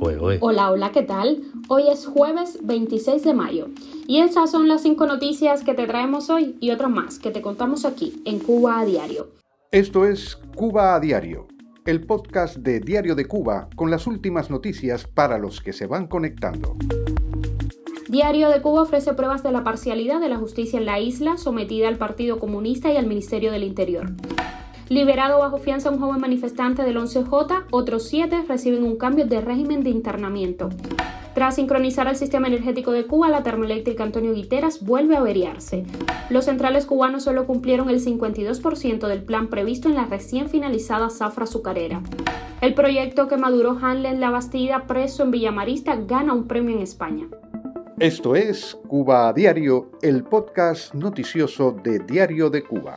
Hola, hola, ¿qué tal? Hoy es jueves 26 de mayo y esas son las cinco noticias que te traemos hoy y otras más que te contamos aquí en Cuba a Diario. Esto es Cuba a Diario, el podcast de Diario de Cuba con las últimas noticias para los que se van conectando. Diario de Cuba ofrece pruebas de la parcialidad de la justicia en la isla sometida al Partido Comunista y al Ministerio del Interior. Liberado bajo fianza un joven manifestante del 11J, otros siete reciben un cambio de régimen de internamiento. Tras sincronizar el sistema energético de Cuba, la termoeléctrica Antonio Guiteras vuelve a averiarse. Los centrales cubanos solo cumplieron el 52% del plan previsto en la recién finalizada zafra azucarera. El proyecto que maduró Hanlen La Bastida, preso en Villamarista, gana un premio en España. Esto es Cuba a Diario, el podcast noticioso de Diario de Cuba.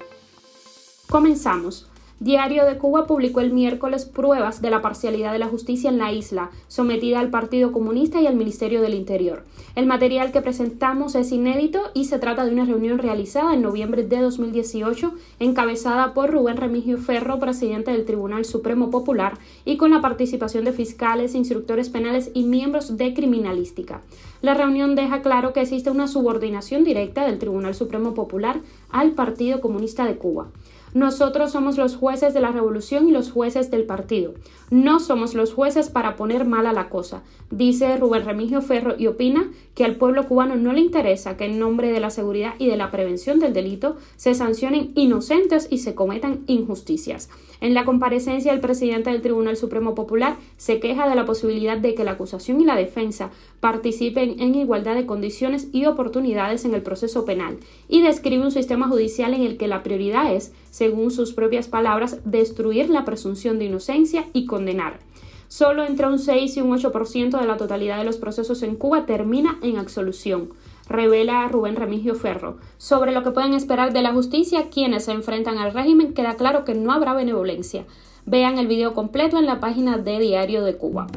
Comenzamos. Diario de Cuba publicó el miércoles pruebas de la parcialidad de la justicia en la isla, sometida al Partido Comunista y al Ministerio del Interior. El material que presentamos es inédito y se trata de una reunión realizada en noviembre de 2018, encabezada por Rubén Remigio Ferro, presidente del Tribunal Supremo Popular, y con la participación de fiscales, instructores penales y miembros de criminalística. La reunión deja claro que existe una subordinación directa del Tribunal Supremo Popular al Partido Comunista de Cuba. Nosotros somos los jueces de la revolución y los jueces del partido. No somos los jueces para poner mal a la cosa, dice Rubén Remigio Ferro y opina que al pueblo cubano no le interesa que en nombre de la seguridad y de la prevención del delito se sancionen inocentes y se cometan injusticias. En la comparecencia, el presidente del Tribunal Supremo Popular se queja de la posibilidad de que la acusación y la defensa participen en igualdad de condiciones y oportunidades en el proceso penal y describe un sistema judicial en el que la prioridad es, según sus propias palabras, destruir la presunción de inocencia y condenar. Solo entre un 6 y un 8% de la totalidad de los procesos en Cuba termina en absolución revela Rubén Remigio Ferro. Sobre lo que pueden esperar de la justicia quienes se enfrentan al régimen, queda claro que no habrá benevolencia. Vean el video completo en la página de Diario de Cuba.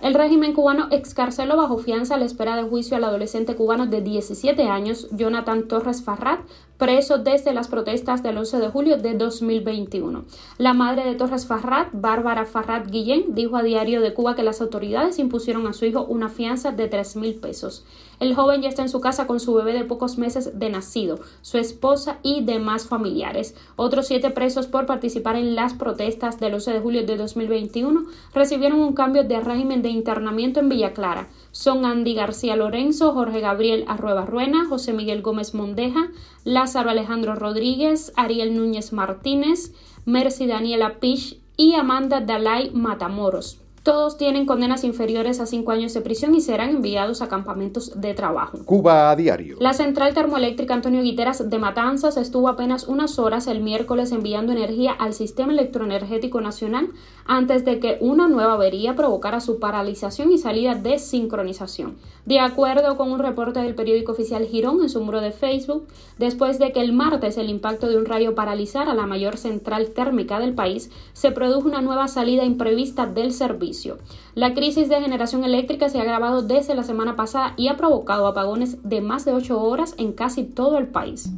El régimen cubano excarceló bajo fianza a la espera de juicio al adolescente cubano de 17 años, Jonathan Torres Farrat, preso desde las protestas del 11 de julio de 2021. La madre de Torres Farrat, Bárbara Farrat Guillén, dijo a Diario de Cuba que las autoridades impusieron a su hijo una fianza de 3 mil pesos. El joven ya está en su casa con su bebé de pocos meses de nacido, su esposa y demás familiares. Otros siete presos por participar en las protestas del 11 de julio de 2021 recibieron un cambio de régimen de internamiento en Villa Clara. Son Andy García Lorenzo, Jorge Gabriel Arrueba Ruena, José Miguel Gómez Mondeja, Lázaro Alejandro Rodríguez, Ariel Núñez Martínez, Mercy Daniela Pich y Amanda Dalai Matamoros. Todos tienen condenas inferiores a cinco años de prisión y serán enviados a campamentos de trabajo. Cuba a diario. La central termoeléctrica Antonio Guiteras de Matanzas estuvo apenas unas horas el miércoles enviando energía al sistema electroenergético nacional antes de que una nueva avería provocara su paralización y salida de sincronización. De acuerdo con un reporte del periódico oficial Girón en su muro de Facebook, después de que el martes el impacto de un rayo paralizara la mayor central térmica del país, se produjo una nueva salida imprevista del servicio. La crisis de generación eléctrica se ha agravado desde la semana pasada y ha provocado apagones de más de 8 horas en casi todo el país.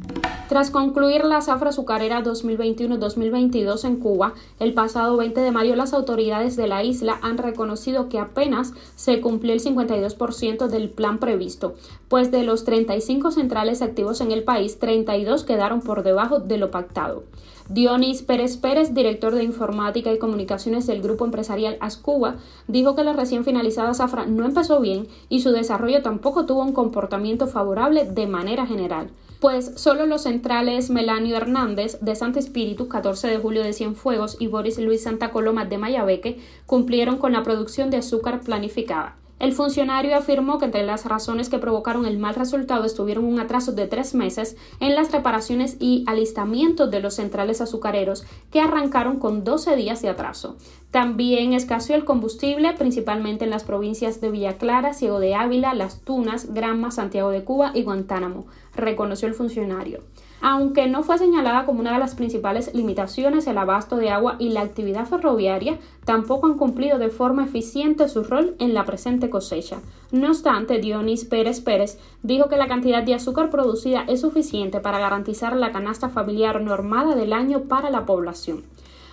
Tras concluir la zafra azucarera 2021-2022 en Cuba, el pasado 20 de mayo las autoridades de la isla han reconocido que apenas se cumplió el 52% del plan previsto, pues de los 35 centrales activos en el país, 32 quedaron por debajo de lo pactado. Dionis Pérez Pérez, director de informática y comunicaciones del grupo empresarial Ascuba, dijo que la recién finalizada zafra no empezó bien y su desarrollo tampoco tuvo un comportamiento favorable de manera general pues solo los centrales Melanio Hernández de Santo Espíritu, 14 de julio de Cienfuegos, y Boris Luis Santa Coloma de Mayabeque cumplieron con la producción de azúcar planificada. El funcionario afirmó que entre las razones que provocaron el mal resultado estuvieron un atraso de tres meses en las reparaciones y alistamientos de los centrales azucareros que arrancaron con 12 días de atraso. También escaseó el combustible, principalmente en las provincias de Villa Clara, Ciego de Ávila, Las Tunas, Granma, Santiago de Cuba y Guantánamo, reconoció el funcionario. Aunque no fue señalada como una de las principales limitaciones el abasto de agua y la actividad ferroviaria, tampoco han cumplido de forma eficiente su rol en la presente cosecha. No obstante, Dionis Pérez Pérez dijo que la cantidad de azúcar producida es suficiente para garantizar la canasta familiar normada del año para la población.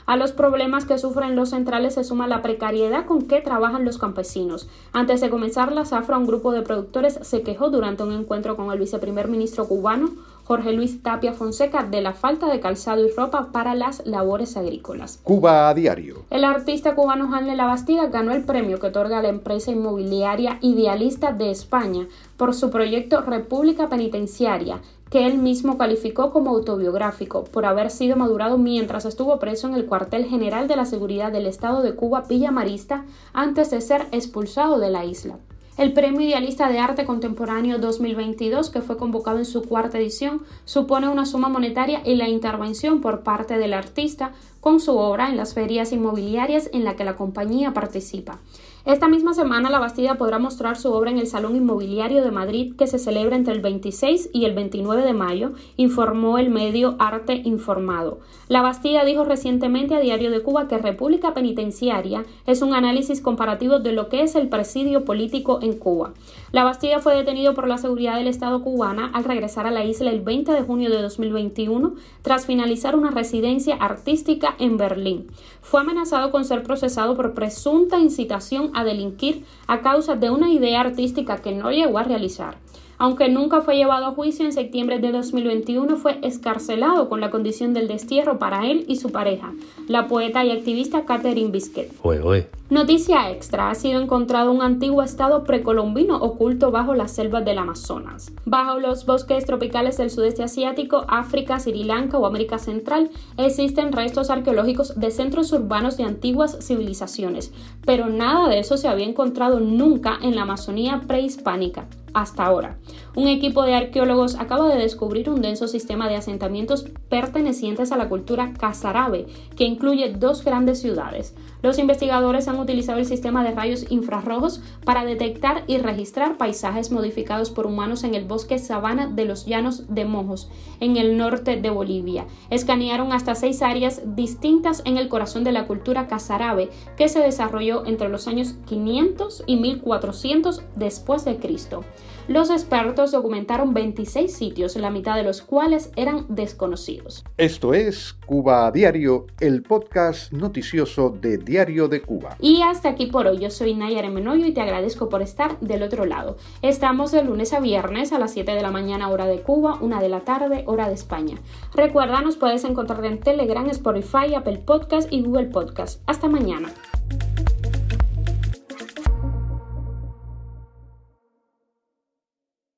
A los problemas que sufren los centrales se suma la precariedad con que trabajan los campesinos. Antes de comenzar la zafra, un grupo de productores se quejó durante un encuentro con el viceprimer ministro cubano, Jorge Luis Tapia Fonseca, de la falta de calzado y ropa para las labores agrícolas. Cuba a diario. El artista cubano Hanle Labastida ganó el premio que otorga la empresa inmobiliaria Idealista de España por su proyecto República Penitenciaria, que él mismo calificó como autobiográfico por haber sido madurado mientras estuvo preso en el cuartel general de la seguridad del Estado de Cuba Villa Marista antes de ser expulsado de la isla. El Premio Idealista de Arte Contemporáneo 2022, que fue convocado en su cuarta edición, supone una suma monetaria y la intervención por parte del artista con su obra en las ferias inmobiliarias en la que la compañía participa. Esta misma semana la Bastida podrá mostrar su obra en el Salón Inmobiliario de Madrid que se celebra entre el 26 y el 29 de mayo, informó el medio Arte Informado. La Bastida dijo recientemente a Diario de Cuba que República Penitenciaria es un análisis comparativo de lo que es el presidio político en Cuba. La Bastida fue detenido por la seguridad del Estado cubana al regresar a la isla el 20 de junio de 2021 tras finalizar una residencia artística en Berlín. Fue amenazado con ser procesado por presunta incitación a delinquir a causa de una idea artística que no llegó a realizar. Aunque nunca fue llevado a juicio, en septiembre de 2021 fue escarcelado con la condición del destierro para él y su pareja, la poeta y activista Catherine Biscuit. Noticia extra, ha sido encontrado un antiguo estado precolombino oculto bajo las selvas del Amazonas. Bajo los bosques tropicales del sudeste asiático, África, Sri Lanka o América Central existen restos arqueológicos de centros urbanos de antiguas civilizaciones, pero nada de eso se había encontrado nunca en la Amazonía prehispánica hasta ahora. Un equipo de arqueólogos acaba de descubrir un denso sistema de asentamientos pertenecientes a la cultura casarabe, que incluye dos grandes ciudades. Los investigadores han utilizado el sistema de rayos infrarrojos para detectar y registrar paisajes modificados por humanos en el bosque sabana de los llanos de Mojos, en el norte de Bolivia. Escanearon hasta seis áreas distintas en el corazón de la cultura casarabe, que se desarrolló entre los años 500 y 1400 después de Cristo. Los expertos documentaron 26 sitios, la mitad de los cuales eran desconocidos. Esto es Cuba a Diario, el podcast noticioso de Diario de Cuba. Y hasta aquí por hoy, yo soy Nayar Menoyo y te agradezco por estar del otro lado. Estamos de lunes a viernes a las 7 de la mañana hora de Cuba, 1 de la tarde hora de España. Recuerda, nos puedes encontrar en Telegram, Spotify, Apple Podcast y Google Podcast. Hasta mañana.